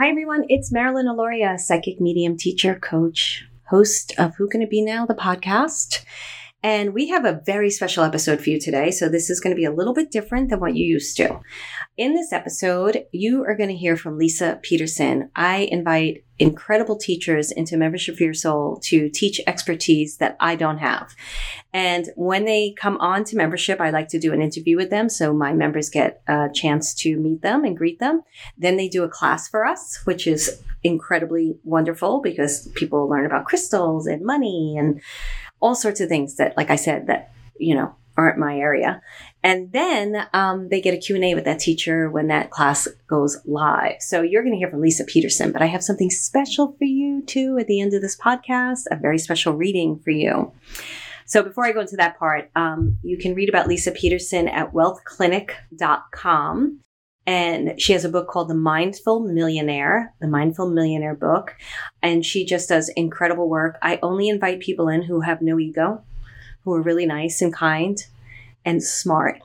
Hi, everyone. It's Marilyn Alauria, psychic medium teacher, coach, host of Who Can It Be Now, the podcast. And we have a very special episode for you today. So, this is going to be a little bit different than what you used to. In this episode, you are going to hear from Lisa Peterson. I invite incredible teachers into Membership for Your Soul to teach expertise that I don't have. And when they come on to membership, I like to do an interview with them. So my members get a chance to meet them and greet them. Then they do a class for us, which is incredibly wonderful because people learn about crystals and money and all sorts of things that, like I said, that, you know, aren't my area. And then um, they get a Q&A with that teacher when that class goes live. So you're going to hear from Lisa Peterson, but I have something special for you too at the end of this podcast, a very special reading for you. So before I go into that part, um, you can read about Lisa Peterson at wealthclinic.com. And she has a book called The Mindful Millionaire, the Mindful Millionaire book. And she just does incredible work. I only invite people in who have no ego, who are really nice and kind and smart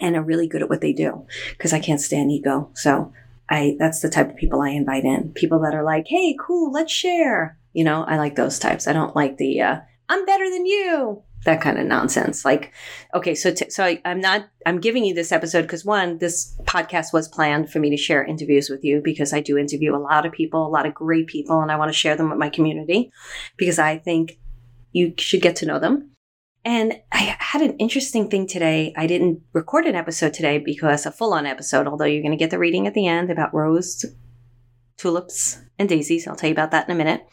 and are really good at what they do because I can't stand ego. So I that's the type of people I invite in. People that are like, "Hey, cool, let's share." You know, I like those types. I don't like the uh, "I'm better than you." That kind of nonsense. Like, okay, so t- so I, I'm not. I'm giving you this episode because one, this podcast was planned for me to share interviews with you because I do interview a lot of people, a lot of great people, and I want to share them with my community because I think you should get to know them and I had an interesting thing today. I didn't record an episode today because a full on episode, although you're going to get the reading at the end about rose, tulips, and daisies. I'll tell you about that in a minute.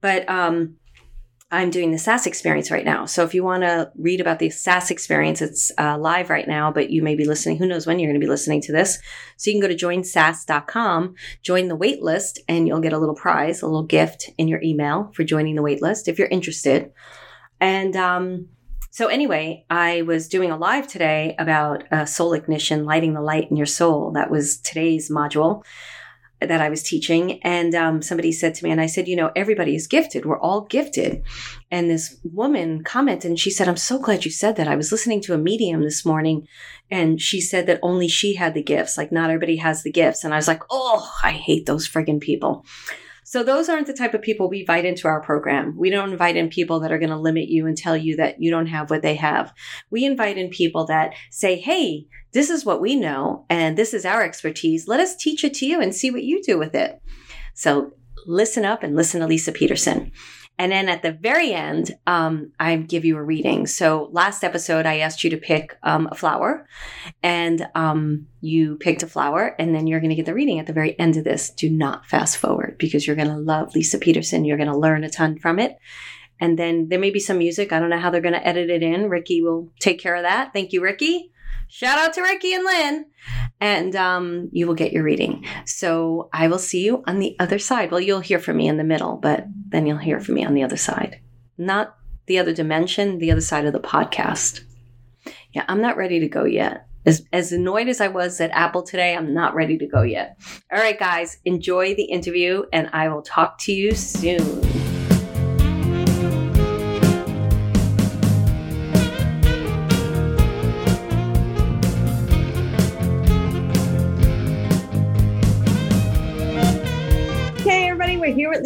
But um, I'm doing the SAS experience right now. So if you want to read about the SAS experience, it's uh, live right now, but you may be listening. Who knows when you're going to be listening to this? So you can go to joinsas.com, join the waitlist, and you'll get a little prize, a little gift in your email for joining the waitlist if you're interested. And um, so anyway, I was doing a live today about uh, soul ignition, lighting the light in your soul. That was today's module that I was teaching. And um, somebody said to me, and I said, you know, everybody is gifted. We're all gifted. And this woman commented and she said, I'm so glad you said that. I was listening to a medium this morning and she said that only she had the gifts. Like not everybody has the gifts. And I was like, oh, I hate those friggin' people. So those aren't the type of people we invite into our program. We don't invite in people that are going to limit you and tell you that you don't have what they have. We invite in people that say, Hey, this is what we know and this is our expertise. Let us teach it to you and see what you do with it. So listen up and listen to Lisa Peterson. And then at the very end, um, I give you a reading. So last episode, I asked you to pick um, a flower, and um, you picked a flower, and then you're going to get the reading at the very end of this. Do not fast forward because you're going to love Lisa Peterson. You're going to learn a ton from it. And then there may be some music. I don't know how they're going to edit it in. Ricky will take care of that. Thank you, Ricky. Shout out to Ricky and Lynn. And um, you will get your reading. So I will see you on the other side. Well, you'll hear from me in the middle, but then you'll hear from me on the other side. Not the other dimension, the other side of the podcast. Yeah, I'm not ready to go yet. As, as annoyed as I was at Apple today, I'm not ready to go yet. All right, guys, enjoy the interview, and I will talk to you soon.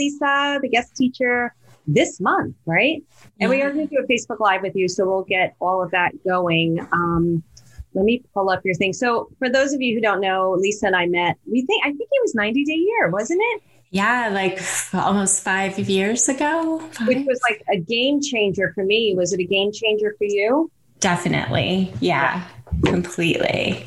Lisa, the guest teacher this month, right? And yeah. we are going to do a Facebook Live with you, so we'll get all of that going. Um, let me pull up your thing. So, for those of you who don't know, Lisa and I met. We think I think it was 90 Day Year, wasn't it? Yeah, like almost five years ago. Five. Which was like a game changer for me. Was it a game changer for you? Definitely. Yeah, yeah. completely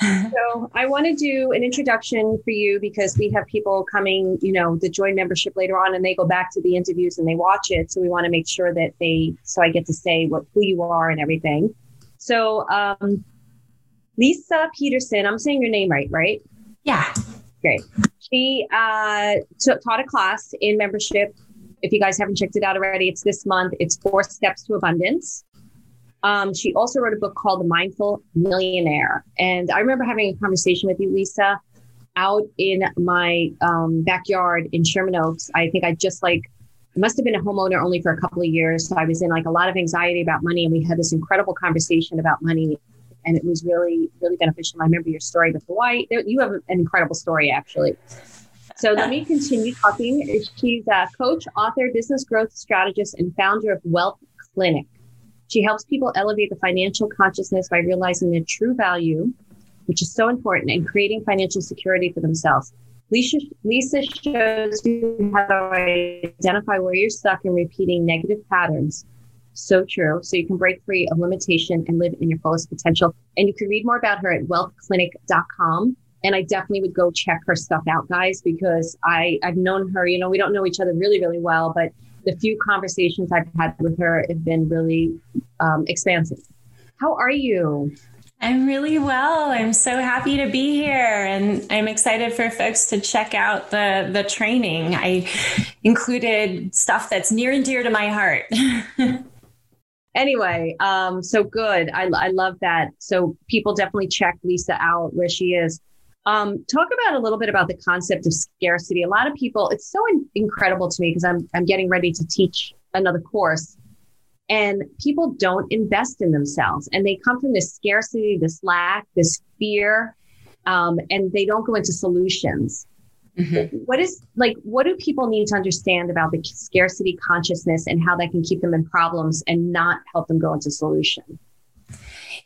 so I want to do an introduction for you because we have people coming, you know, the join membership later on and they go back to the interviews and they watch it. So we want to make sure that they, so I get to say what, who you are and everything. So, um, Lisa Peterson, I'm saying your name right, right? Yeah. Great. She uh, t- taught a class in membership. If you guys haven't checked it out already, it's this month. It's Four Steps to Abundance. Um, she also wrote a book called The Mindful Millionaire. And I remember having a conversation with you, Lisa, out in my um, backyard in Sherman Oaks. I think I just like, must have been a homeowner only for a couple of years. So I was in like a lot of anxiety about money. And we had this incredible conversation about money. And it was really, really beneficial. I remember your story with Hawaii. You have an incredible story, actually. So let me continue talking. She's a coach, author, business growth strategist, and founder of Wealth Clinic. She helps people elevate the financial consciousness by realizing their true value, which is so important, and creating financial security for themselves. Lisa, Lisa shows you how to identify where you're stuck in repeating negative patterns. So true. So you can break free of limitation and live in your fullest potential. And you can read more about her at wealthclinic.com. And I definitely would go check her stuff out, guys, because I, I've known her, you know, we don't know each other really, really well, but the few conversations I've had with her have been really um, expansive. How are you? I'm really well. I'm so happy to be here and I'm excited for folks to check out the the training. I included stuff that's near and dear to my heart. anyway, um so good. I I love that. So people definitely check Lisa out where she is. Um, talk about a little bit about the concept of scarcity. A lot of people, it's so in- incredible to me because I'm I'm getting ready to teach another course and people don't invest in themselves and they come from this scarcity, this lack, this fear, um, and they don't go into solutions. Mm-hmm. What is like, what do people need to understand about the scarcity consciousness and how that can keep them in problems and not help them go into solution?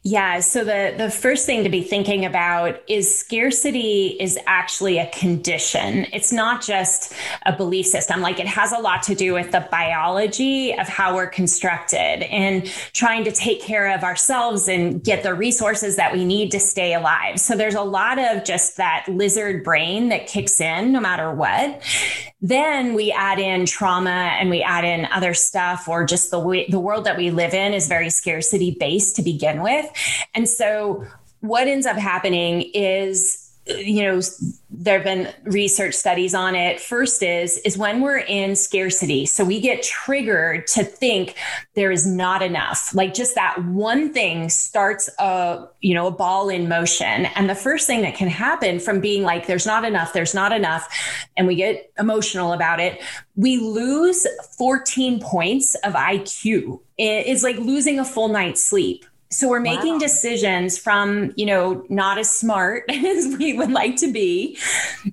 Yeah. So the, the first thing to be thinking about is scarcity is actually a condition. It's not just a belief system. Like it has a lot to do with the biology of how we're constructed and trying to take care of ourselves and get the resources that we need to stay alive. So there's a lot of just that lizard brain that kicks in no matter what. Then we add in trauma and we add in other stuff or just the way the world that we live in is very scarcity based to begin with. And so what ends up happening is you know there have been research studies on it. First is is when we're in scarcity so we get triggered to think there is not enough. Like just that one thing starts a you know a ball in motion. And the first thing that can happen from being like there's not enough there's not enough and we get emotional about it we lose 14 points of IQ it's like losing a full night's sleep so we're making wow. decisions from, you know, not as smart as we would like to be.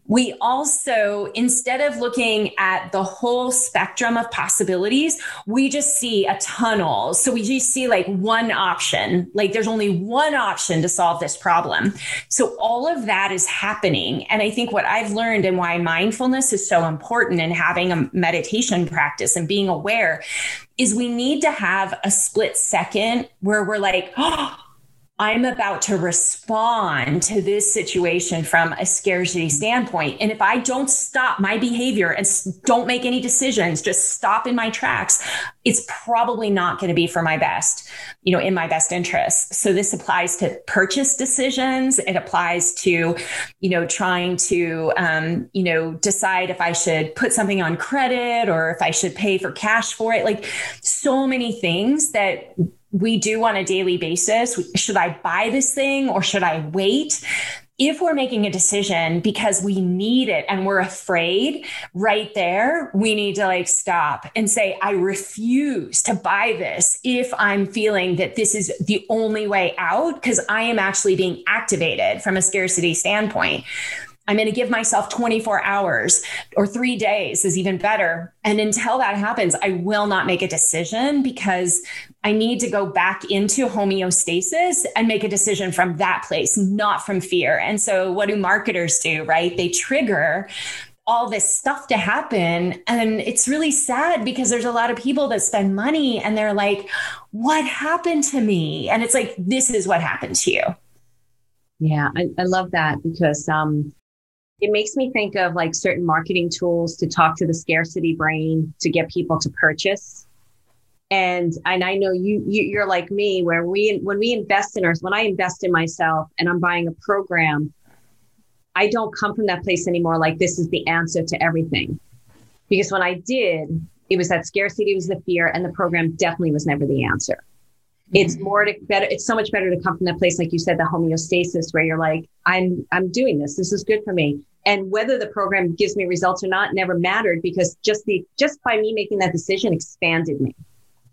We also, instead of looking at the whole spectrum of possibilities, we just see a tunnel. So we just see like one option, like there's only one option to solve this problem. So all of that is happening. And I think what I've learned and why mindfulness is so important in having a meditation practice and being aware is we need to have a split second where we're like, oh, I'm about to respond to this situation from a scarcity standpoint. And if I don't stop my behavior and don't make any decisions, just stop in my tracks, it's probably not going to be for my best, you know, in my best interest. So this applies to purchase decisions. It applies to, you know, trying to, um, you know, decide if I should put something on credit or if I should pay for cash for it. Like so many things that we do on a daily basis. Should I buy this thing or should I wait? If we're making a decision because we need it and we're afraid right there, we need to like stop and say, I refuse to buy this if I'm feeling that this is the only way out because I am actually being activated from a scarcity standpoint. I'm going to give myself 24 hours or three days is even better. And until that happens, I will not make a decision because I need to go back into homeostasis and make a decision from that place, not from fear. And so, what do marketers do, right? They trigger all this stuff to happen. And it's really sad because there's a lot of people that spend money and they're like, what happened to me? And it's like, this is what happened to you. Yeah, I, I love that because um, it makes me think of like certain marketing tools to talk to the scarcity brain to get people to purchase. And and I know you, you you're like me where we when we invest in ours when I invest in myself and I'm buying a program, I don't come from that place anymore like this is the answer to everything. Because when I did, it was that scarcity was the fear and the program definitely was never the answer. It's mm-hmm. more to better. It's so much better to come from that place, like you said, the homeostasis, where you're like, I'm, I'm doing this. This is good for me and whether the program gives me results or not never mattered because just the just by me making that decision expanded me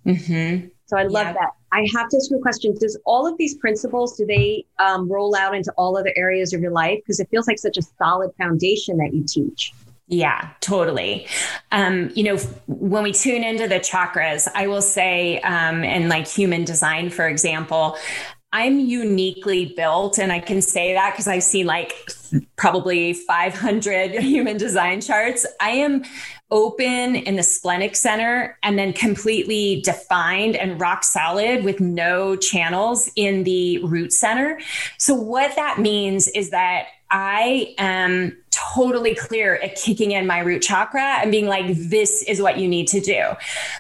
mm-hmm. so i love yeah. that i have to ask you a question does all of these principles do they um, roll out into all other areas of your life because it feels like such a solid foundation that you teach Yeah, totally. Um, you know, when we tune into the chakras, I will say, um, and like human design, for example, I'm uniquely built, and I can say that because I've seen like probably 500 human design charts. I am open in the splenic center and then completely defined and rock solid with no channels in the root center. So, what that means is that I am totally clear at kicking in my root chakra and being like, this is what you need to do.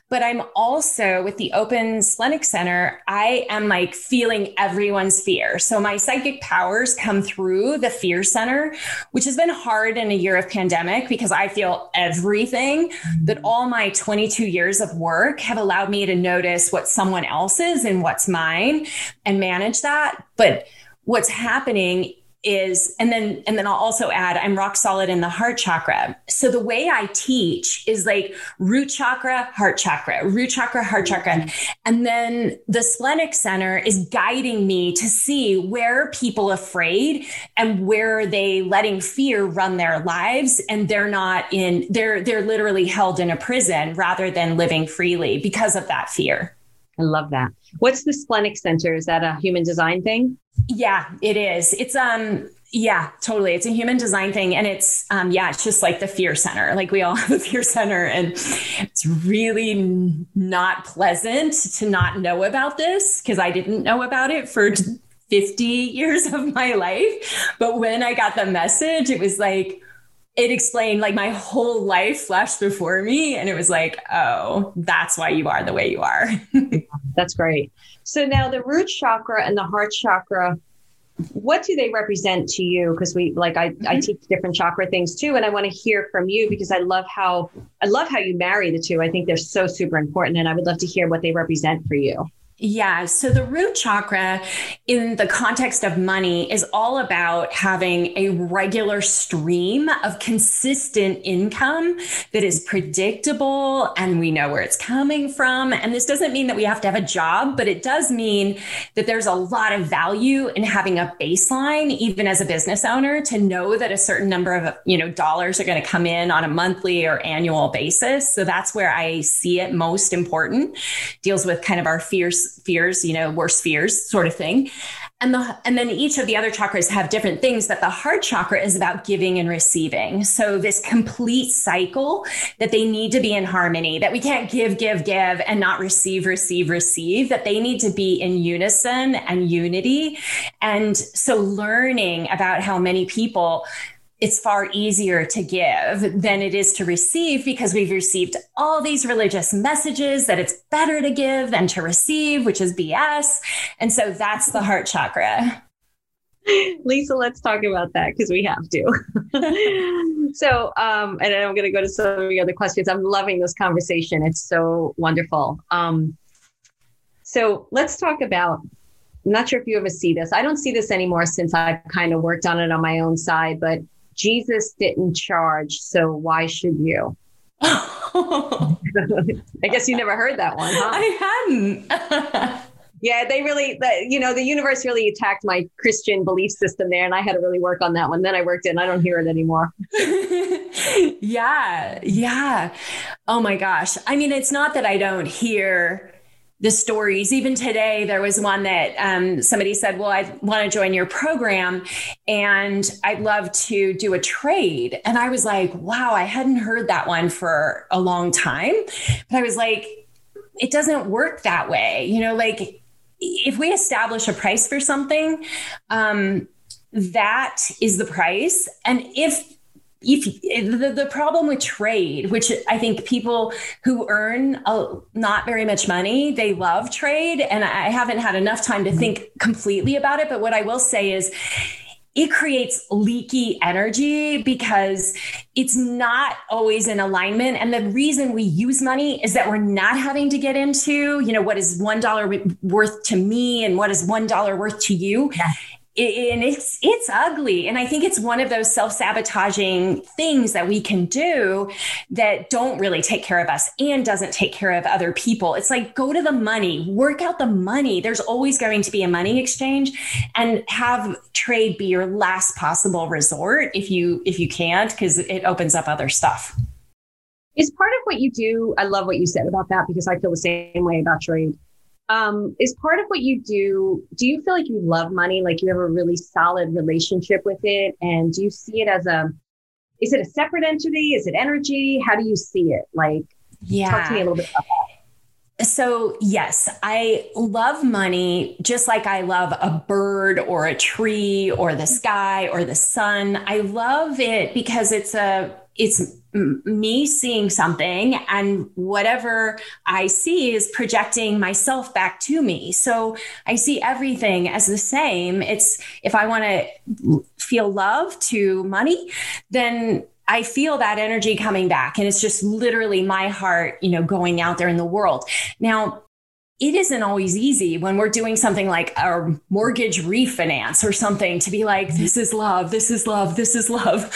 But I'm also with the open splenic center, I am like feeling everyone's fear. So my psychic powers come through the fear center, which has been hard in a year of pandemic because I feel everything. But all my 22 years of work have allowed me to notice what someone else's and what's mine and manage that. But what's happening is and then and then I'll also add I'm rock solid in the heart chakra. So the way I teach is like root chakra, heart chakra, root chakra, heart mm-hmm. chakra. And then the splenic center is guiding me to see where are people afraid and where are they letting fear run their lives and they're not in they're they're literally held in a prison rather than living freely because of that fear. I love that. What's the splenic center? Is that a human design thing? Yeah, it is. It's um yeah, totally. It's a human design thing. And it's, um, yeah, it's just like the fear center. Like we all have a fear center. And it's really not pleasant to not know about this because I didn't know about it for 50 years of my life. But when I got the message, it was like, it explained like my whole life flashed before me. And it was like, oh, that's why you are the way you are. that's great. So now the root chakra and the heart chakra, what do they represent to you? Because we like I, mm-hmm. I teach different chakra things too, and I want to hear from you because I love how I love how you marry the two. I think they're so super important, and I would love to hear what they represent for you. Yeah. So the root chakra in the context of money is all about having a regular stream of consistent income that is predictable and we know where it's coming from. And this doesn't mean that we have to have a job, but it does mean that there's a lot of value in having a baseline, even as a business owner, to know that a certain number of, you know, dollars are going to come in on a monthly or annual basis. So that's where I see it most important. Deals with kind of our fears you know, worse fears sort of thing. And the and then each of the other chakras have different things that the heart chakra is about giving and receiving. So this complete cycle that they need to be in harmony, that we can't give, give, give and not receive, receive, receive, that they need to be in unison and unity. And so learning about how many people it's far easier to give than it is to receive because we've received all these religious messages that it's better to give than to receive, which is BS. And so that's the heart chakra. Lisa, let's talk about that because we have to. so, um, and I'm going to go to some of the other questions. I'm loving this conversation. It's so wonderful. Um, so let's talk about. I'm not sure if you ever see this. I don't see this anymore since I've kind of worked on it on my own side, but Jesus didn't charge, so why should you? I guess you never heard that one, huh? I hadn't. yeah, they really, the, you know, the universe really attacked my Christian belief system there, and I had to really work on that one. Then I worked it, and I don't hear it anymore. yeah, yeah. Oh my gosh. I mean, it's not that I don't hear the stories. Even today, there was one that um, somebody said, Well, I want to join your program and I'd love to do a trade. And I was like, Wow, I hadn't heard that one for a long time. But I was like, It doesn't work that way. You know, like if we establish a price for something, um, that is the price. And if if the, the problem with trade which i think people who earn a, not very much money they love trade. And i haven't had enough time to think completely about it. But what i will say is it creates leaky energy because it's not always in alignment. And the reason we use money is that we're not having to get into you know what is one dollar worth to me and what is one dollar worth to you. Yeah and it's it's ugly. And i think it's one of those self-sabotaging things that we can do that don't really take care of us and doesn't take care of other people. It's like go to the money work out the money. There's always going to be a money exchange and have trade be your last possible resort if you if you can't because it opens up other stuff. Is part of what you do i love what you said about that because i feel the same way about trade um, is part of what you do do you feel like you love money? Like you have a really solid relationship with it? And do you see it as a is it a separate entity? Is it energy? How do you see it? Like yeah talk to me a little bit about that. So, yes, I love money just like I love a bird or a tree or the sky or the sun. I love it because it's a it's me seeing something and whatever I see is projecting myself back to me. So I see everything as the same. It's if I want to feel love to money, then I feel that energy coming back and it's just literally my heart, you know, going out there in the world. Now, it isn't always easy when we're doing something like a mortgage refinance or something to be like, this is love, this is love, this is love.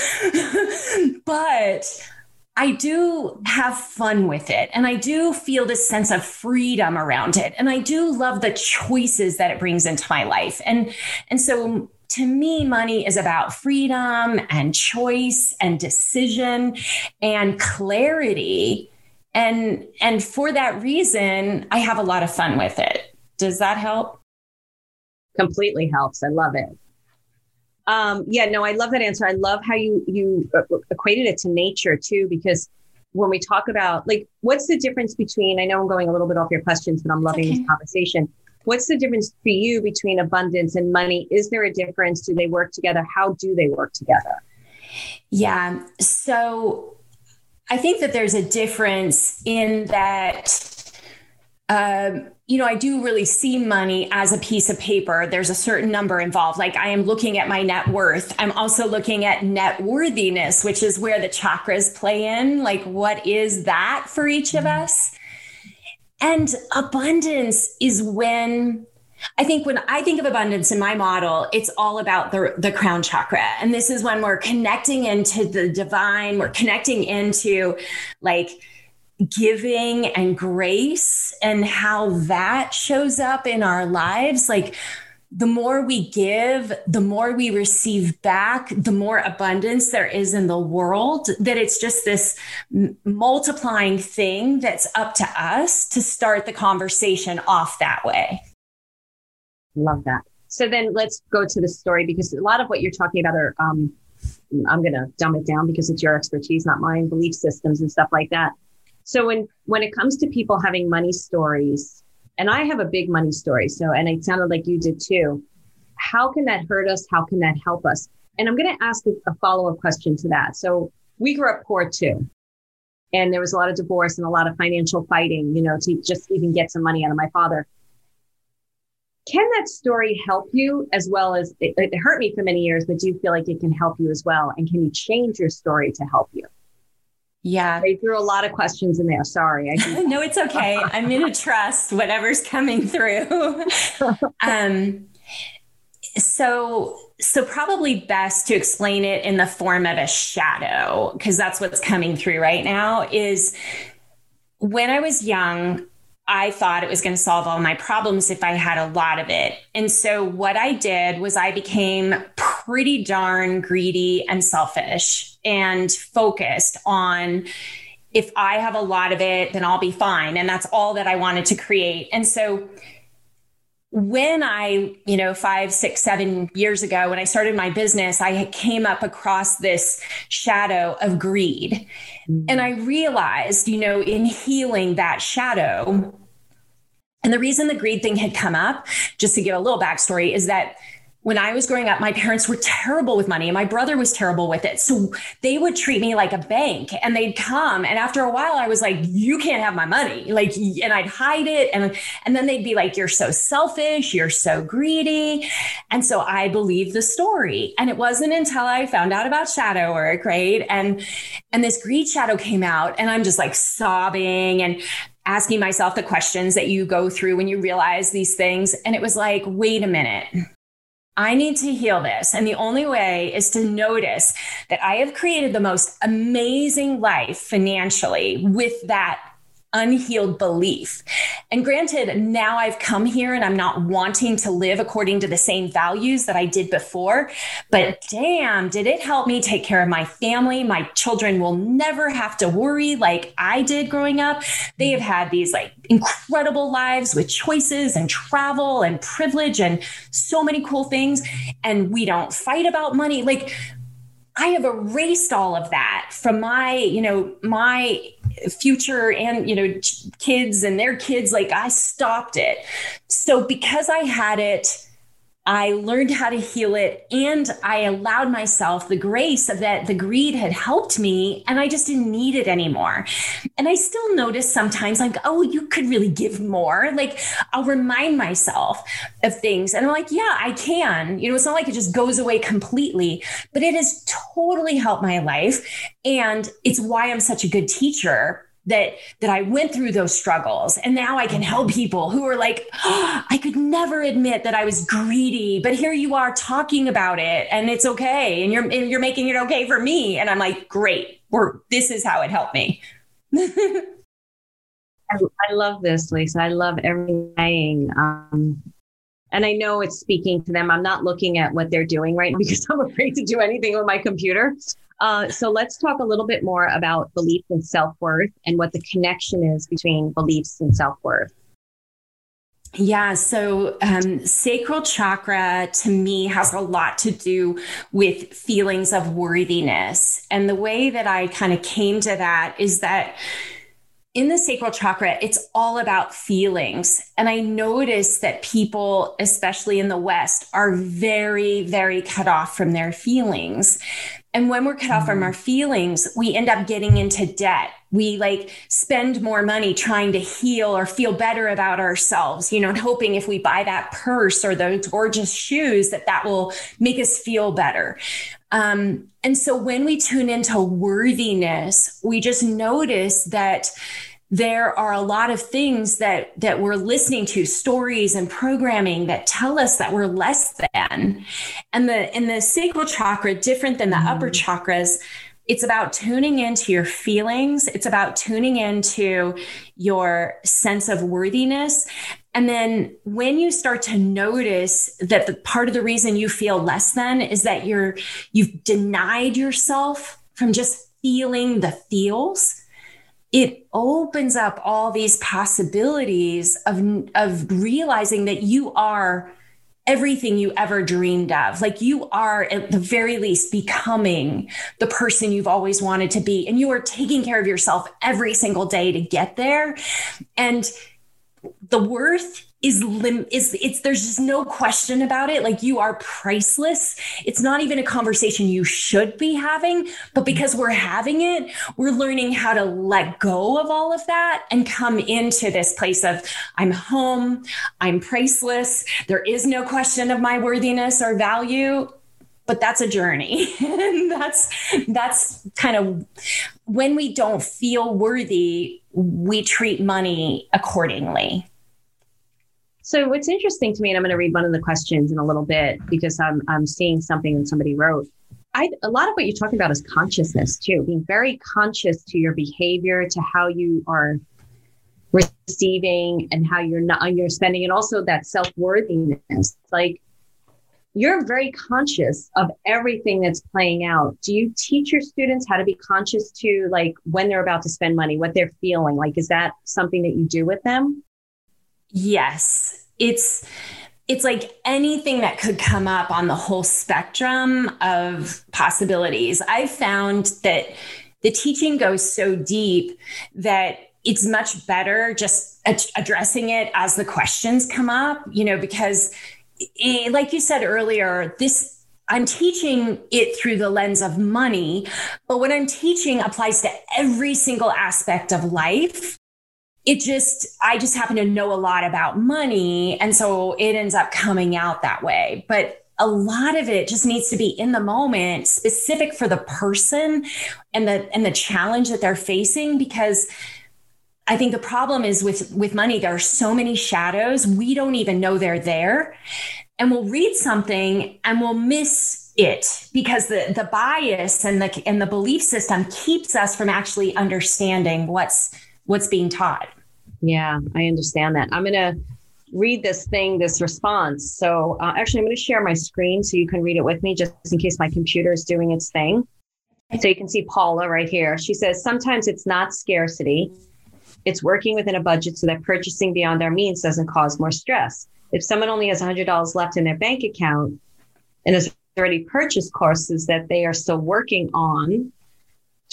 but I do have fun with it and I do feel this sense of freedom around it. And I do love the choices that it brings into my life. And, and so to me, money is about freedom and choice and decision and clarity and and for that reason i have a lot of fun with it. Does that help? Completely helps. I love it. Um yeah no i love that answer. I love how you you uh, equated it to nature too because when we talk about like what's the difference between i know i'm going a little bit off your questions but i'm loving okay. this conversation. What's the difference for you between abundance and money? Is there a difference? Do they work together? How do they work together? Yeah. So I think that there's a difference in that. Um, you know, I do really see money as a piece of paper. There's a certain number involved. Like I am looking at my net worth. I'm also looking at net worthiness, which is where the chakras play in. Like, what is that for each of mm-hmm. us? And abundance is when I think when I think of abundance in my model, it's all about the, the crown chakra. And this is when we're connecting into the divine, we're connecting into like giving and grace and how that shows up in our lives. Like the more we give, the more we receive back, the more abundance there is in the world. That it's just this m- multiplying thing that's up to us to start the conversation off that way. Love that. So then let's go to the story because a lot of what you're talking about are, um, I'm going to dumb it down because it's your expertise, not mine, belief systems and stuff like that. So when, when it comes to people having money stories, and I have a big money story. So, and it sounded like you did too. How can that hurt us? How can that help us? And I'm going to ask a follow up question to that. So we grew up poor too. And there was a lot of divorce and a lot of financial fighting, you know, to just even get some money out of my father can that story help you as well as it, it, hurt me for many years, but do you feel like it can help you as well? And can you change your story to help you? Yeah. They threw a lot of questions in there. Sorry. no, it's okay. I'm going to trust whatever's coming through. um, so, so probably best to explain it in the form of a shadow, because that's what's coming through right now is when I was young, I thought it was going to solve all my problems if I had a lot of it. And so what I did was I became pretty darn greedy and selfish and focused on if I have a lot of it, then I'll be fine. And that's all that I wanted to create. And so when I, you know, five, six, seven years ago, when I started my business, I came up across this shadow of greed. Mm-hmm. And I realized, you know, in healing that shadow, and the reason the greed thing had come up, just to give a little backstory, is that when I was growing up, my parents were terrible with money and my brother was terrible with it. So they would treat me like a bank and they'd come. And after a while, I was like, you can't have my money. Like, and I'd hide it. And, and then they'd be like, you're so selfish. You're so greedy. And so I believed the story. And it wasn't until I found out about shadow work, right? And, and this greed shadow came out and I'm just like sobbing and asking myself the questions that you go through when you realize these things. And it was like, wait a minute. I need to heal this. And the only way is to notice that I have created the most amazing life financially with that unhealed belief. And granted, now I've come here and I'm not wanting to live according to the same values that I did before, but damn, did it help me take care of my family? My children will never have to worry like I did growing up. They have had these like incredible lives with choices and travel and privilege and so many cool things. And we don't fight about money. Like, I have erased all of that from my, you know, my future and you know kids and their kids like i stopped it. So because i had it I learned how to heal it and I allowed myself the grace of that the greed had helped me and I just didn't need it anymore. And I still notice sometimes like, oh, you could really give more. Like I'll remind myself of things and I'm like, yeah, I can. You know, it's not like it just goes away completely, but it has totally helped my life. And it's why I'm such a good teacher that that I went through those struggles. And now I can help people who are like oh, I could never admit that I was greedy but here you are talking about it and it's okay. And you're and you're making it okay for me. And I'm like great. We're this is how it helped me. I, love this Lisa. I love everything um, and I know it's speaking to them. I'm not looking at what they're doing right now because I'm afraid to do anything with my computer. Uh, so let's talk a little bit more about beliefs and self worth and what the connection is between beliefs and self worth. Yeah, so um, sacral chakra to me has a lot to do with feelings of worthiness. And the way that I kind of came to that is that in the sacral chakra, it's all about feelings. And I notice that people, especially in the West, are very, very cut off from their feelings. And when we're cut off from our feelings, we end up getting into debt. We like spend more money trying to heal or feel better about ourselves, you know, hoping if we buy that purse or those gorgeous shoes that that will make us feel better. Um, and so when we tune into worthiness, we just notice that there are a lot of things that that we're listening to stories and programming that tell us that we're less than. And the in the sacral chakra different than the mm. upper chakras it's about tuning into your feelings. It's about tuning into your sense of worthiness. And then when you start to notice that the part of the reason you feel less than is that you're you've denied yourself from just feeling the feels it opens up all these possibilities of, of realizing that you are everything you ever dreamed of. Like you are, at the very least, becoming the person you've always wanted to be. And you are taking care of yourself every single day to get there. And the worth is lim is it's there's just no question about it. Like you are priceless. It's not even a conversation you should be having but because we're having it we're learning how to let go of all of that and come into this place of i'm home i'm priceless there is no question of my worthiness or value but that's a journey. And that's that's kind of when we don't feel worthy we treat money accordingly so what's interesting to me, and I'm going to read one of the questions in a little bit because I'm I'm seeing something that somebody wrote. I, a lot of what you're talking about is consciousness too, being very conscious to your behavior, to how you are receiving and how you're not you're spending, and also that self worthiness. Like you're very conscious of everything that's playing out. Do you teach your students how to be conscious to like when they're about to spend money, what they're feeling? Like, is that something that you do with them? Yes. It's it's like anything that could come up on the whole spectrum of possibilities. I've found that the teaching goes so deep that it's much better just ad- addressing it as the questions come up, you know, because it, like you said earlier, this I'm teaching it through the lens of money, but what I'm teaching applies to every single aspect of life it just i just happen to know a lot about money and so it ends up coming out that way. But a lot of it just needs to be in the moment specific for the person and the and the challenge that they're facing because I think the problem is with with money there are so many shadows. We don't even know they're there. And we'll read something and we'll miss it because the the bias and the and the belief system keeps us from actually understanding what's what's being taught. Yeah, I understand that. I'm going to read this thing, this response. So, uh, actually, I'm going to share my screen so you can read it with me just in case my computer is doing its thing. So, you can see Paula right here. She says, Sometimes it's not scarcity, it's working within a budget so that purchasing beyond our means doesn't cause more stress. If someone only has $100 left in their bank account and has already purchased courses that they are still working on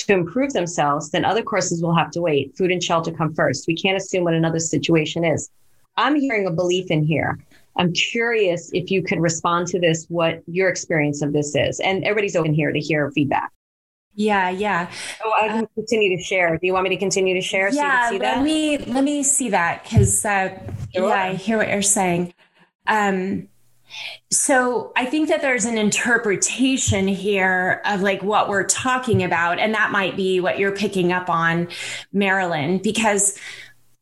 to improve themselves, then other courses will have to wait. Food and shelter come first. We can't assume what another situation is. I'm hearing a belief in here. I'm curious if you could respond to this, what your experience of this is. And everybody's open here to hear feedback. Yeah, yeah. Oh, I can uh, continue to share. Do you want me to continue to share? Yeah, so let me let me see that because uh, sure. yeah, I hear what you're saying. Um, so I think that there's an interpretation here of like what we're talking about, and that might be what you're picking up on, Marilyn, because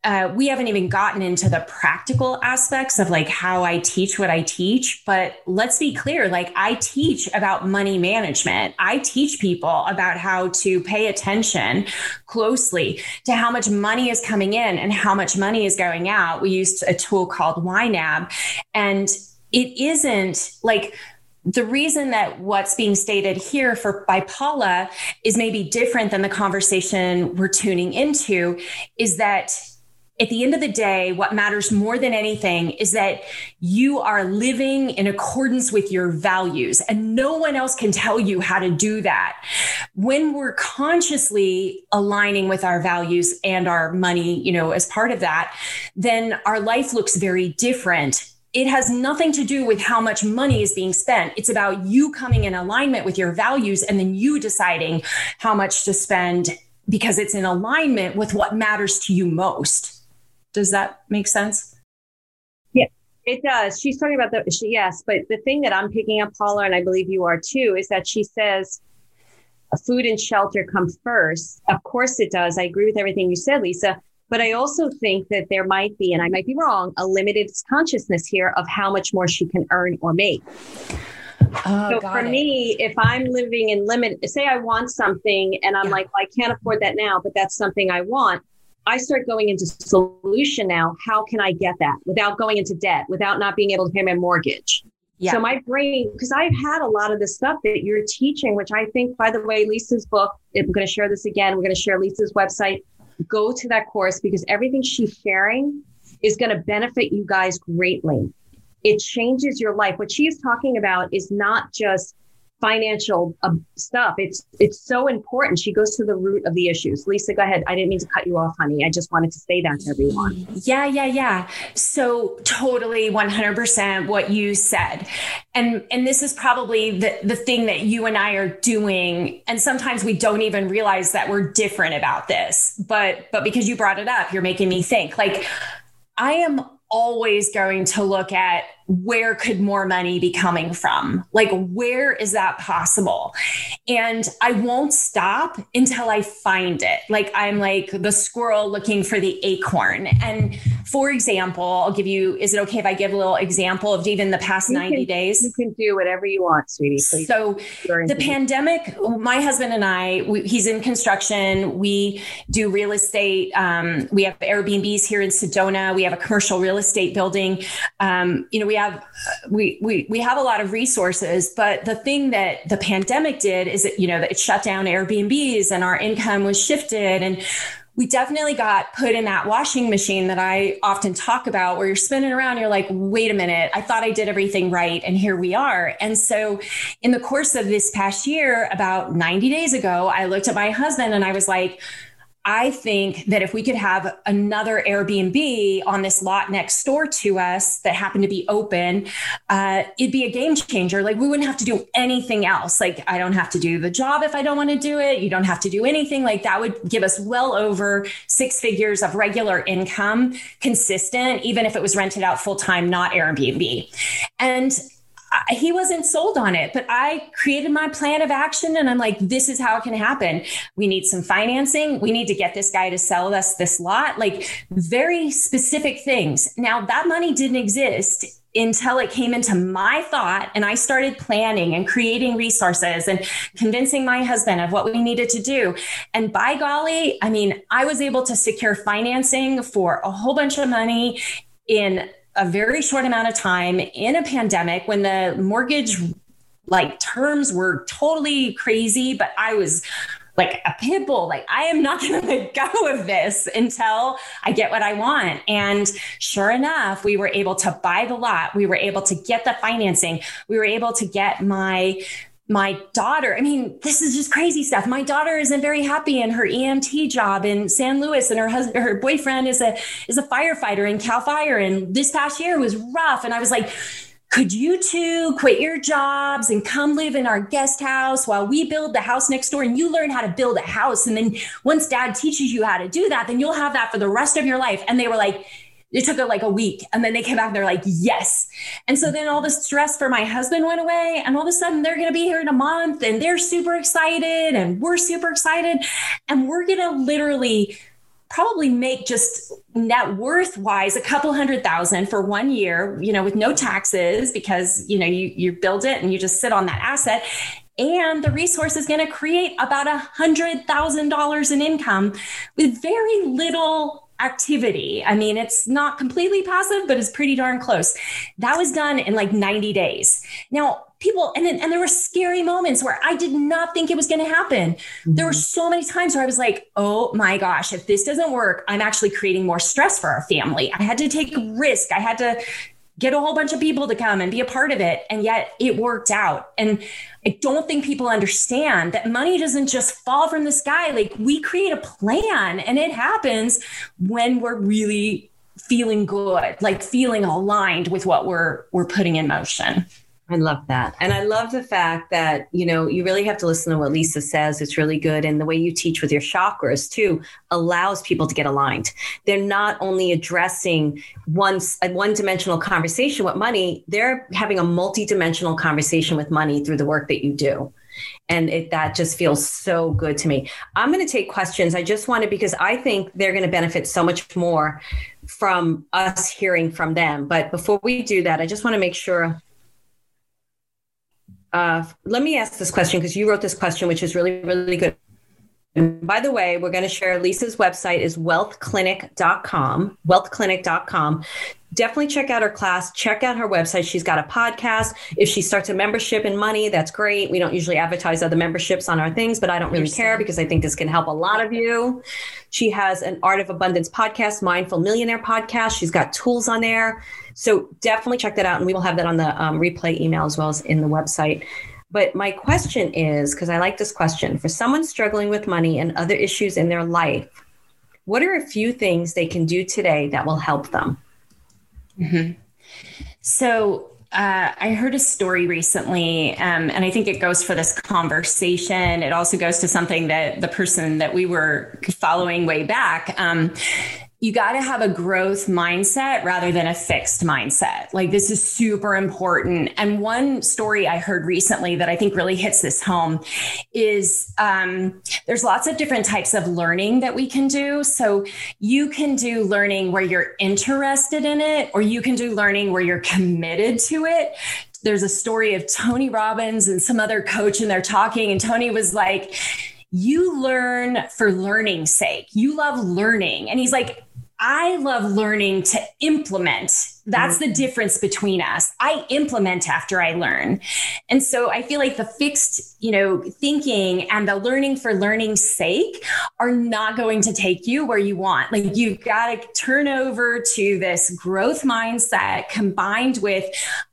uh, we haven't even gotten into the practical aspects of like how I teach what I teach. But let's be clear like, I teach about money management. I teach people about how to pay attention closely to how much money is coming in and how much money is going out. We used a tool called YNAB. And it isn't like, the reason that what's being stated here for by Paula is maybe different than the conversation we're tuning into is that at the end of the day, what matters more than anything is that you are living in accordance with your values, and no one else can tell you how to do that. When we're consciously aligning with our values and our money, you know, as part of that, then our life looks very different. It has nothing to do with how much money is being spent. It's about you coming in alignment with your values and then you deciding how much to spend because it's in alignment with what matters to you most. Does that make sense? Yeah, it does. She's talking about the, she, yes, but the thing that I'm picking up, Paula, and I believe you are too, is that she says food and shelter come first. Of course it does. I agree with everything you said, Lisa. But I also think that there might be, and I might be wrong, a limited consciousness here of how much more she can earn or make. Oh, so for it. me, if I'm living in limit, say I want something and I'm yeah. like, well, I can't afford that now, but that's something I want. I start going into solution now. How can I get that without going into debt, without not being able to pay my mortgage? Yeah. So my brain, because I've had a lot of the stuff that you're teaching, which I think, by the way, Lisa's book, I'm going to share this again. We're going to share Lisa's website. Go to that course because everything she's sharing is going to benefit you guys greatly. It changes your life. What she is talking about is not just financial um, stuff. It's it's so important. She goes to the root of the issues. Lisa, go ahead. I didn't mean to cut you off, honey. I just wanted to say that to everyone. Yeah, yeah, yeah. So totally 100% what you said. And and this is probably the the thing that you and I are doing and sometimes we don't even realize that we're different about this. But but because you brought it up, you're making me think. Like I am always going to look at where could more money be coming from? Like, where is that possible? And I won't stop until I find it. Like, I'm like the squirrel looking for the acorn. And for example, I'll give you, is it okay if I give a little example of even the past you 90 can, days? You can do whatever you want, sweetie. Please. So, the pandemic, my husband and I, we, he's in construction. We do real estate. Um, we have Airbnbs here in Sedona. We have a commercial real estate building. Um, you know, we have uh, we we we have a lot of resources, but the thing that the pandemic did is that you know that it shut down Airbnbs and our income was shifted. And we definitely got put in that washing machine that I often talk about where you're spinning around you're like wait a minute I thought I did everything right and here we are. And so in the course of this past year about 90 days ago I looked at my husband and I was like I think that if we could have another Airbnb on this lot next door to us that happened to be open, uh, it'd be a game changer. Like we wouldn't have to do anything else. Like I don't have to do the job if I don't want to do it. You don't have to do anything. Like that would give us well over six figures of regular income, consistent, even if it was rented out full time, not Airbnb. And he wasn't sold on it, but I created my plan of action and I'm like, this is how it can happen. We need some financing. We need to get this guy to sell us this lot, like very specific things. Now, that money didn't exist until it came into my thought and I started planning and creating resources and convincing my husband of what we needed to do. And by golly, I mean, I was able to secure financing for a whole bunch of money in a very short amount of time in a pandemic when the mortgage like terms were totally crazy, but I was like a pit bull. Like, I am not going to let go of this until I get what I want. And sure enough, we were able to buy the lot. We were able to get the financing. We were able to get my my daughter i mean this is just crazy stuff my daughter isn't very happy in her emt job in san luis and her husband her boyfriend is a is a firefighter in cal fire and this past year was rough and i was like could you two quit your jobs and come live in our guest house while we build the house next door and you learn how to build a house? And then once dad teaches you how to do that, then you'll have that for the rest of your life. And they were like, it took like a week and then they came back and they're like yes. And so then all the stress for my husband went away and all of a sudden they're going to be here in a month and they're super excited and we're super excited and we're going to literally probably make just net worth wise a couple hundred thousand for one year you know with no taxes because you know you you build it and you just sit on that asset. And the resource is going to create about a hundred thousand dollars in income with very little activity i mean it's not completely passive but it's pretty darn close that was done in like 90 days now people and then, and there were scary moments where I did not think it was going to happen. Mm-hmm. There were mm-hmm. so many times where I was like, "Oh my gosh, if this doesn't work, I'm actually creating more stress for our family." I had to take a risk. I had to get a whole bunch of people to come and be a part of it, and yet it worked out. And I don't think people understand that money doesn't just fall from the sky. Like we create a plan and it happens when we're really feeling good, like feeling aligned with what we're we're putting in motion. I love that. And I love the fact that, you know, you really have to listen to what Lisa says. It's really good. And the way you teach with your chakras too allows people to get aligned. They're not only addressing one, a one dimensional conversation with money, they're having a multi-dimensional conversation with money through the work that you do. And it, that just feels so good to me. I'm going to take questions. I just wanted, because I think they're going to benefit so much more from us hearing from them. But before we do that, I just want to make sure uh, let me ask this question because you wrote this question, which is really, really good. And by the way, we're going to share Lisa's website is wealthclinic.com, wealthclinic.com. Definitely check out her class, check out her website. She's got a podcast. If she starts a membership in money, that's great. We don't usually advertise other memberships on our things, but I don't really care because I think this can help a lot of you. She has an Art of Abundance podcast, Mindful Millionaire podcast. She's got tools on there. So definitely check that out. And we will have that on the um, replay email as well as in the website. But my question is because I like this question for someone struggling with money and other issues in their life, what are a few things they can do today that will help them? Mm-hmm. So, uh, I heard a story recently, um, and I think it goes for this conversation. It also goes to something that the person that we were following way back. Um, you got to have a growth mindset rather than a fixed mindset. Like this is super important. And one story I heard recently that I think really hits this home is um, there's lots of different types of learning that we can do. So you can do learning where you're interested in it, or you can do learning where you're committed to it there's a story of Tony Robbins and some other coach, and they're talking, and Tony was like, You learn for learning's sake. You love learning. And he's like, I love learning to implement that's mm-hmm. the difference between us. I implement after I learn. And so I feel like the fixed, you know, thinking and the learning for learning's sake are not going to take you where you want. Like you've got to turn over to this growth mindset combined with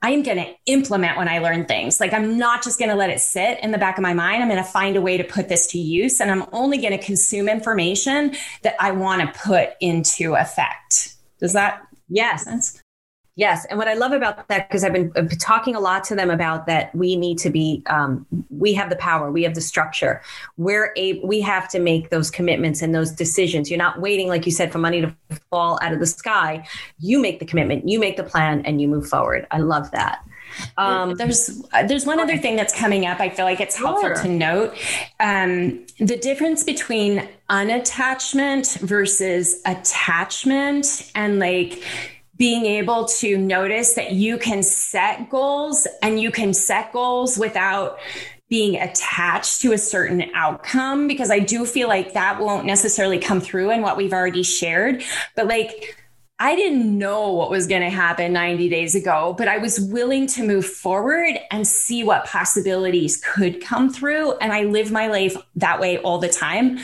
I'm going to implement when I learn things. Like I'm not just going to let it sit in the back of my mind. I'm going to find a way to put this to use and I'm only going to consume information that I want to put into effect. Does that Yes. Yes, and what I love about that because I've been, talking a lot to them about that we need to be um, we have the power, we have the structure. We're a we have to make those commitments and those decisions. You're not waiting, like you said, for money to fall out of the sky. You make the commitment, you make the plan, and you move forward. I love that. Um, there's there's one other thing that's coming up. I feel like it's helpful sure. to note um, the difference between unattachment versus attachment, and like being able to notice that you can set goals and you can set goals without being attached to a certain outcome because I do feel like that won't necessarily come through in what we've already shared. But like, I didn't know what was going to happen 90 days ago, but I was willing to move forward and see what possibilities could come through. And I live my life that way all the time.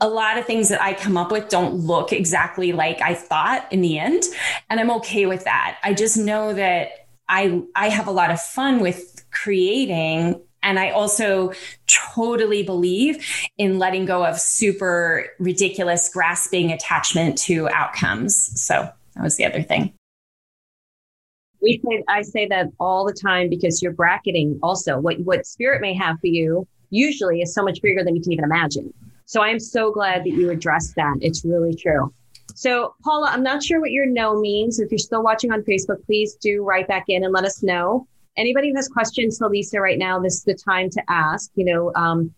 A lot of things that I come up with don't look exactly like I thought in the end. And I'm okay with that. I just know that I, I have a lot of fun with creating and I also totally believe in letting go of super ridiculous grasping attachment to outcomes. So that was the other thing. We say, I say that all the time because you're bracketing also what, what spirit may have for you usually is so much bigger than you can even imagine. So I'm so glad that you addressed that. It's really true. So, Paula, I'm not sure what your no means. If you're still watching on Facebook, please do write back in and let us know anybody who has questions to Lisa right now, this is the time to ask. You know, um,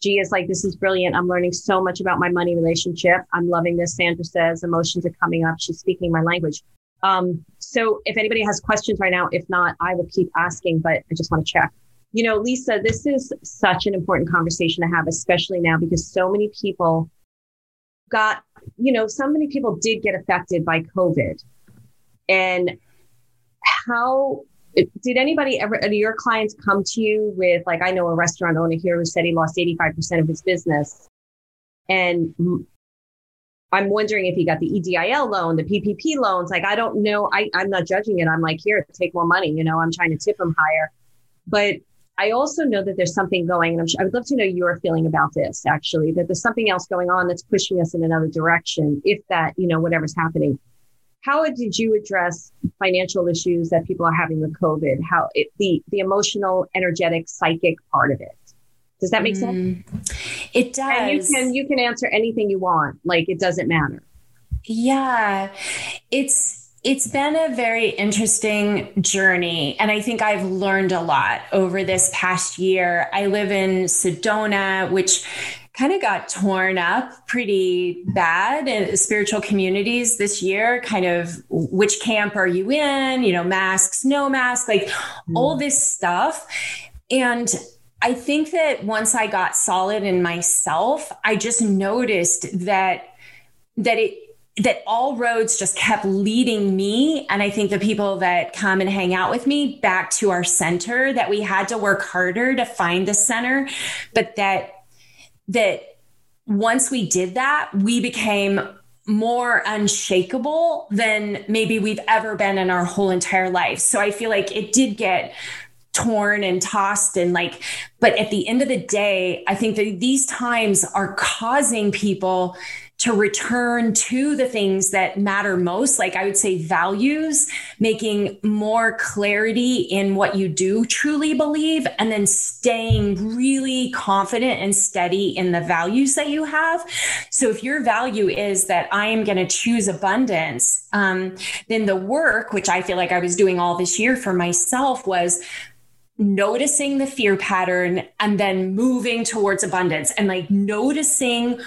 G is like, this is brilliant. I'm learning so much about my money relationship. I'm loving this. Sandra says emotions are coming up. She's speaking my language. Um, so if anybody has questions right now, if not, I will keep asking, but I just want to check. You know, Lisa, this is such an important conversation to have, especially now because so many people got, you know, so many people did get affected by COVID. And how did anybody ever, do your clients come to you with, like, I know a restaurant owner here who said he lost 85% of his business. And I'm wondering if he got the EIDL loan, the PPP loans. Like, I don't know. I, I'm not judging it. I'm like, here, take more money. You know, I'm trying to tip him higher. But I also know that there's something going, and I'm, I would love to know your feeling about this actually, that there's something else going on that's pushing us in another direction, if that, you know, whatever's happening how did you address financial issues that people are having with COVID? How it, the the emotional, energetic, psychic part of it. Does that make mm, sense? It does. And you can you can answer anything you want. Like it doesn't matter. Yeah, it's it's been a very interesting journey. And I think I've learned a lot over this past year. I live in Sedona, which kind of got torn up pretty bad in spiritual communities this year kind of which camp are you in you know masks no masks like mm. all this stuff and i think that once i got solid in myself i just noticed that that it that all roads just kept leading me and i think the people that come and hang out with me back to our center that we had to work harder to find the center but that that once we did that, we became more unshakable than maybe we've ever been in our whole entire life. So I feel like it did get torn and tossed and like but at the end of the day i think that these times are causing people to return to the things that matter most, like I would say values, making more clarity in what you do truly believe, and then staying really confident and steady in the values that you have. So if your value is that I am going to choose abundance, um, then the work, which I feel like I was doing all this year for myself, was noticing the fear pattern and then moving towards abundance and like noticing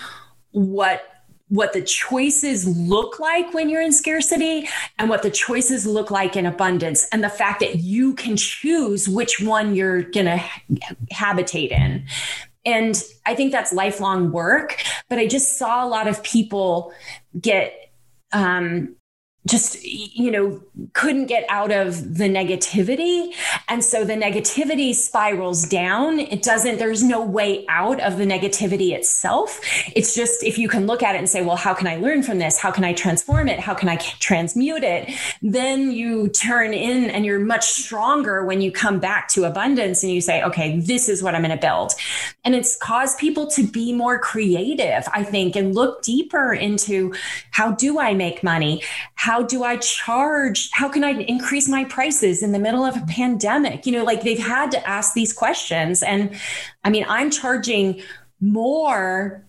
what what the choices look like when you're in scarcity and what the choices look like in abundance and the fact that you can choose which one you're going to habitate in. And i think that's lifelong work but i just saw a lot of people get um, just you know couldn't get out of the negativity. And so the negativity spirals down. It doesn't there's no way out of the negativity itself. It's just if you can look at it and say well how can i learn from this? How can i transform it? How can i transmute it? Then you turn in and you're much stronger when you come back to abundance and you say okay this is what i'm going to build. And it's caused people to be more creative i think and look deeper into how do i make money? How how do I charge? How can I increase my prices in the middle of a pandemic? You know, like they've had to ask these questions. And I mean, I'm charging more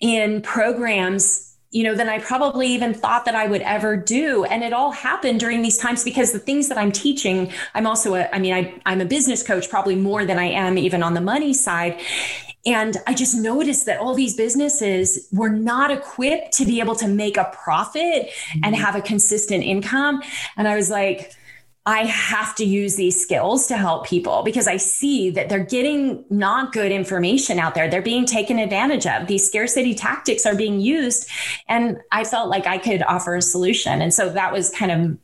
in programs you know than i probably even thought that i would ever do and it all happened during these times because the things that i'm teaching i'm also a i mean I, i'm a business coach probably more than i am even on the money side And I just noticed that all these businesses were not equipped to be able to make a profit mm-hmm. and have a consistent income. And I was like, I have to use these skills to help people because I see that they're getting not good information out there. They're being taken advantage of. These scarcity tactics are being used. And I felt like I could offer a solution. And so that was kind of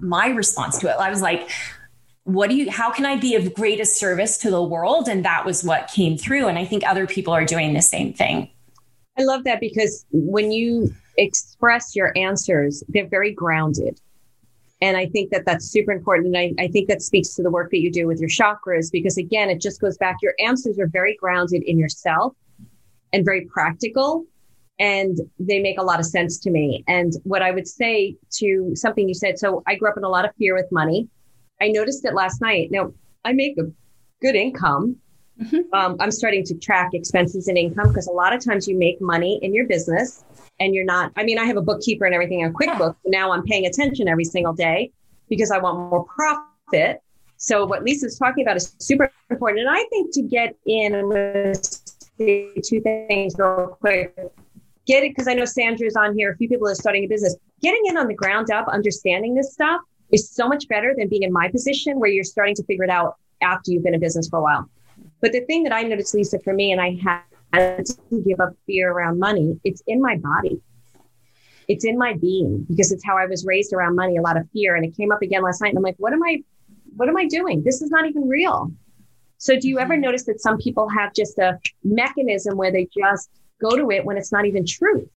my response to it. I was like, what do you how can i be of greatest service to the world? And that was what came through. And i think other people are doing the same thing. I love that because when you express your answers they're very grounded. And i think that that's super important. And I, I think that speaks to the work that you do with your chakras because again it just goes back your answers are very grounded in yourself and very practical and they make a lot of sense to me. And what i would say to something you said so i grew up in a lot of fear with money I noticed it last night. Now, I make a good income. Mm-hmm. Um, I'm starting to track expenses and income because a lot of times you make money in your business and you're not. I mean, I have a bookkeeper and everything on QuickBooks. Now I'm paying attention every single day because I want more profit. So what Lisa's talking about is super important. And I think to get in, I'm going to say two things real quick. Get it because I know Sandra's on here. A few people are starting a business. Getting in on the ground up, understanding this stuff is so much better than being in my position where you're starting to figure it out after you've been in business for a while. But the thing that I noticed, Lisa, for me, and I had to give up fear around money, it's in my body. It's in my being because it's how I was raised around money, a lot of fear. And it came up again last night. And I'm like, what am I, what am I doing? This is not even real. So do you ever mm-hmm. notice that some people have just a mechanism where they just go to it when it's not even true?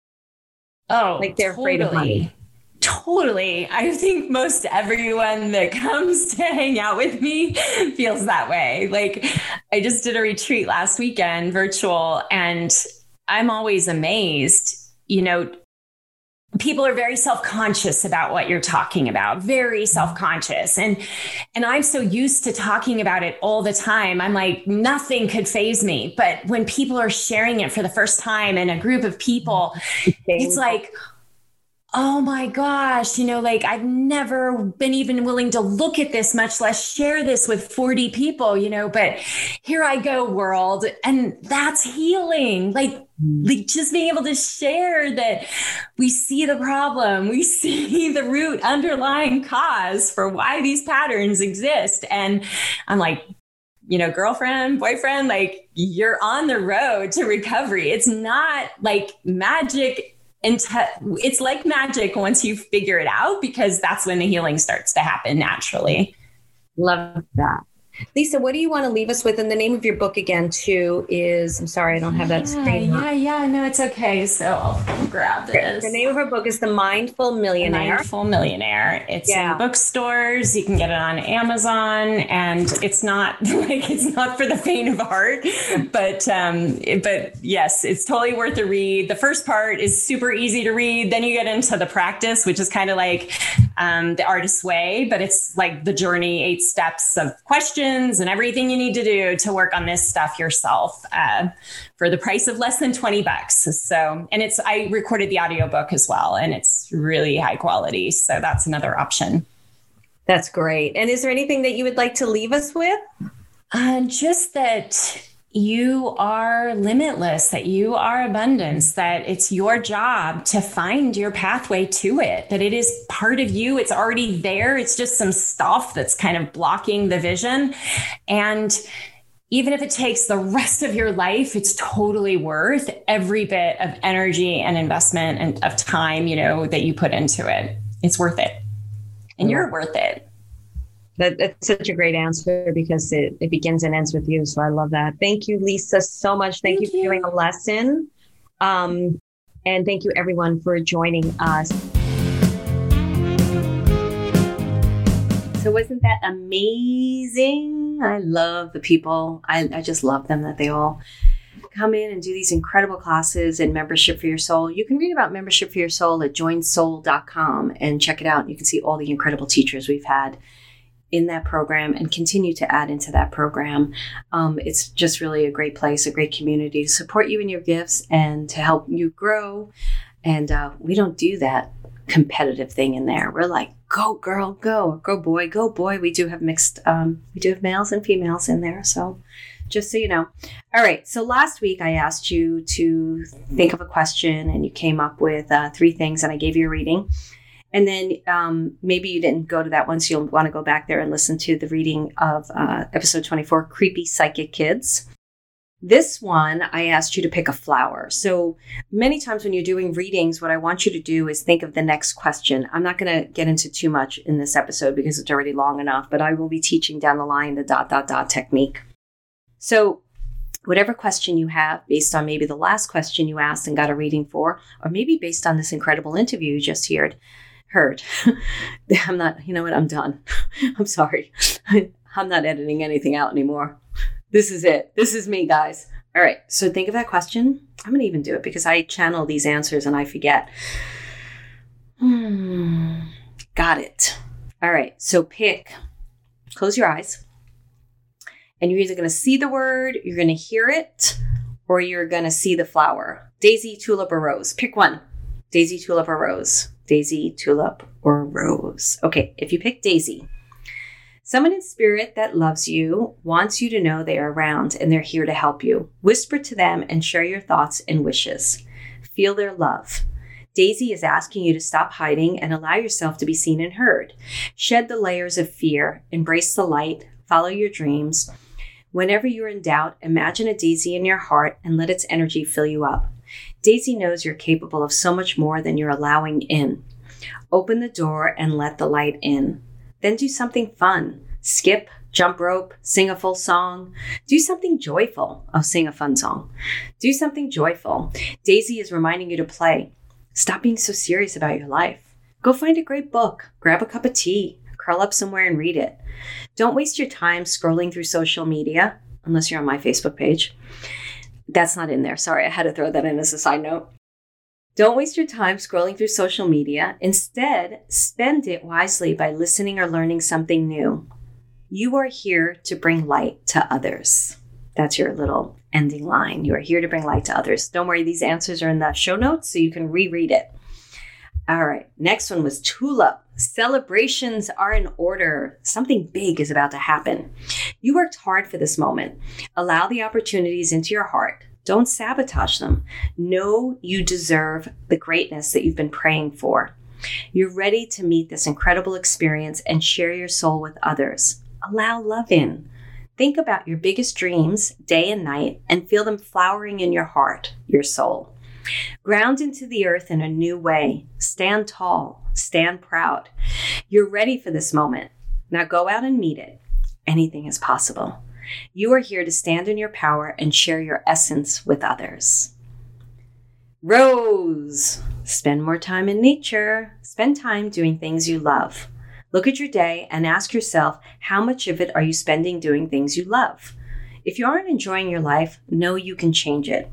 Oh, like they're totally. afraid of money. Totally. I think most everyone that comes to hang out with me feels that way. Like, I just did a retreat last weekend, virtual, and I'm always amazed. You know, people are very self-conscious about what you're talking about very self-conscious and and i'm so used to talking about it all the time i'm like nothing could phase me but when people are sharing it for the first time in a group of people it's like oh my gosh, you know, like I've never been even willing to look at this, much less share this with 40 people, you know, but here I go, world. And that's healing. Like, mm. like just being able to share that we see the problem, we see the root underlying cause for why these patterns exist. And I'm like, you know, girlfriend, boyfriend, like you're on the road to recovery. It's not like magic and it's like magic once you figure it out because that's when the healing starts to happen naturally. Love that. Lisa, what do you want to leave us with? And the name of your book again, too, is I'm sorry, I don't have that yeah, screen. Yeah, yeah, no, it's okay. So I'll grab this. The name of her book is The Mindful Millionaire. The Mindful Millionaire. It's yeah. in bookstores. You can get it on Amazon, and it's not like it's not for the faint of heart, but um, but yes, it's totally worth a read. The first part is super easy to read. Then you get into the practice, which is kind of like um, the artist's way, but it's like the journey, eight steps of questions and everything you need to do to work on this stuff yourself uh, for the price of less than 20 bucks. So, and it's, I recorded the audiobook as well, and it's really high quality. So that's another option. That's great. And is there anything that you would like to leave us with? Uh, just that you are limitless, that you are abundance, that it's your job to find your pathway to it, that it is part of you. It's already there. It's just some stuff that's kind of blocking the vision. And even if it takes the rest of your life, it's totally worth every bit of energy and investment and of time, you know, that you put into it. It's worth it. And you're worth it. That, that's such a great answer because it, it begins and ends with you. So I love that. Thank you, Lisa, so much. Thank, thank you for doing a lesson. Um, and thank you, everyone, for joining us. So, wasn't that amazing? I love the people. I, I just love them that they all come in and do these incredible classes and membership for your soul. You can read about membership for your soul at joinsoul.com and check it out. You can see all the incredible teachers we've had in that program and continue to add into that program. Um, it's just really a great place, a great community to support you in your gifts and to help you grow. And uh, we don't do that competitive thing in there. We're like, go girl, go, go boy, go boy. We do have mixed, um, we do have males and females in there. So just so you know. All right. So last week I asked you to think of a question and you came up with uh, three things and I gave you a reading. And then um, maybe you didn't go to that one, so you'll want to go back there and listen to the reading of uh, episode 24 Creepy Psychic Kids. This one, I asked you to pick a flower. So many times when you're doing readings, what I want you to do is think of the next question. I'm not going to get into too much in this episode because it's already long enough, but I will be teaching down the line the dot, dot, dot technique. So whatever question you have based on maybe the last question you asked and got a reading for, or maybe based on this incredible interview you just heard, heard. I'm not, you know what? I'm done. I'm sorry. I'm not editing anything out anymore. This is it. This is me, guys. All right. So think of that question. I'm going to even do it because I channel these answers and I forget. Hmm. Got it. All right. So pick, close your eyes, and you're either going to see the word, you're going to hear it, or you're going to see the flower. Daisy, tulip, or rose. Pick one. Daisy, tulip, or rose. Daisy, tulip, or rose. Okay. If you pick Daisy, Someone in spirit that loves you wants you to know they are around and they're here to help you. Whisper to them and share your thoughts and wishes. Feel their love. Daisy is asking you to stop hiding and allow yourself to be seen and heard. Shed the layers of fear, embrace the light, follow your dreams. Whenever you're in doubt, imagine a daisy in your heart and let its energy fill you up. Daisy knows you're capable of so much more than you're allowing in. Open the door and let the light in. Then do something fun. Skip, jump rope, sing a full song. Do something joyful. Oh, sing a fun song. Do something joyful. Daisy is reminding you to play. Stop being so serious about your life. Go find a great book, grab a cup of tea, curl up somewhere and read it. Don't waste your time scrolling through social media, unless you're on my Facebook page. That's not in there. Sorry, I had to throw that in as a side note. Don't waste your time scrolling through social media. Instead, spend it wisely by listening or learning something new. You are here to bring light to others. That's your little ending line. You are here to bring light to others. Don't worry, these answers are in the show notes so you can reread it. All right, next one was Tulip. Celebrations are in order. Something big is about to happen. You worked hard for this moment. Allow the opportunities into your heart. Don't sabotage them. Know you deserve the greatness that you've been praying for. You're ready to meet this incredible experience and share your soul with others. Allow love in. Think about your biggest dreams day and night and feel them flowering in your heart, your soul. Ground into the earth in a new way. Stand tall. Stand proud. You're ready for this moment. Now go out and meet it. Anything is possible. You are here to stand in your power and share your essence with others. Rose, spend more time in nature. Spend time doing things you love. Look at your day and ask yourself how much of it are you spending doing things you love? If you aren't enjoying your life, know you can change it.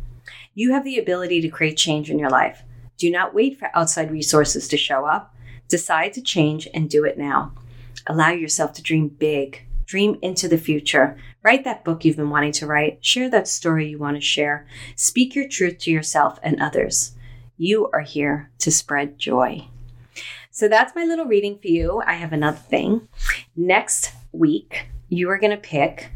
You have the ability to create change in your life. Do not wait for outside resources to show up. Decide to change and do it now. Allow yourself to dream big. Dream into the future. Write that book you've been wanting to write. Share that story you want to share. Speak your truth to yourself and others. You are here to spread joy. So that's my little reading for you. I have another thing. Next week, you are going to pick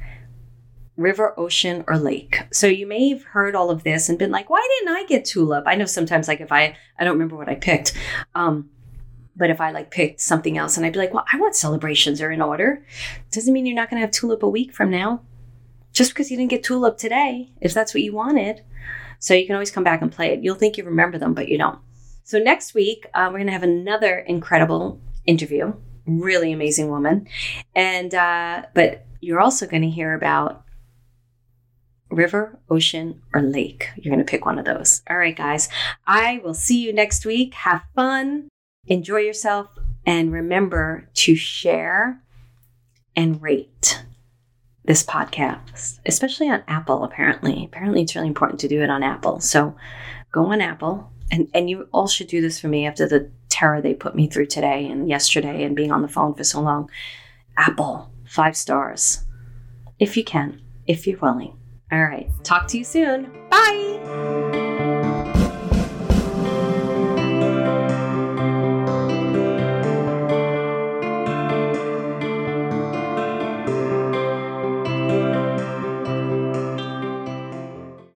river, ocean, or lake. So you may have heard all of this and been like, why didn't I get tulip? I know sometimes like if I I don't remember what I picked. Um, but if I like picked something else and I'd be like, well, I want celebrations are in order, doesn't mean you're not going to have tulip a week from now. Just because you didn't get tulip today, if that's what you wanted. So you can always come back and play it. You'll think you remember them, but you don't. So next week, uh, we're going to have another incredible interview. Really amazing woman. And, uh, but you're also going to hear about river, ocean, or lake. You're going to pick one of those. All right, guys. I will see you next week. Have fun enjoy yourself, and remember to share and rate this podcast, especially on Apple, apparently. Apparently, it's really important to do it on Apple. So go on Apple. And, and you all should do this for me after the terror they put me through today and yesterday and being on the phone for so long. Apple, five stars. If you can, if you're willing. All right. Talk to you soon. Bye.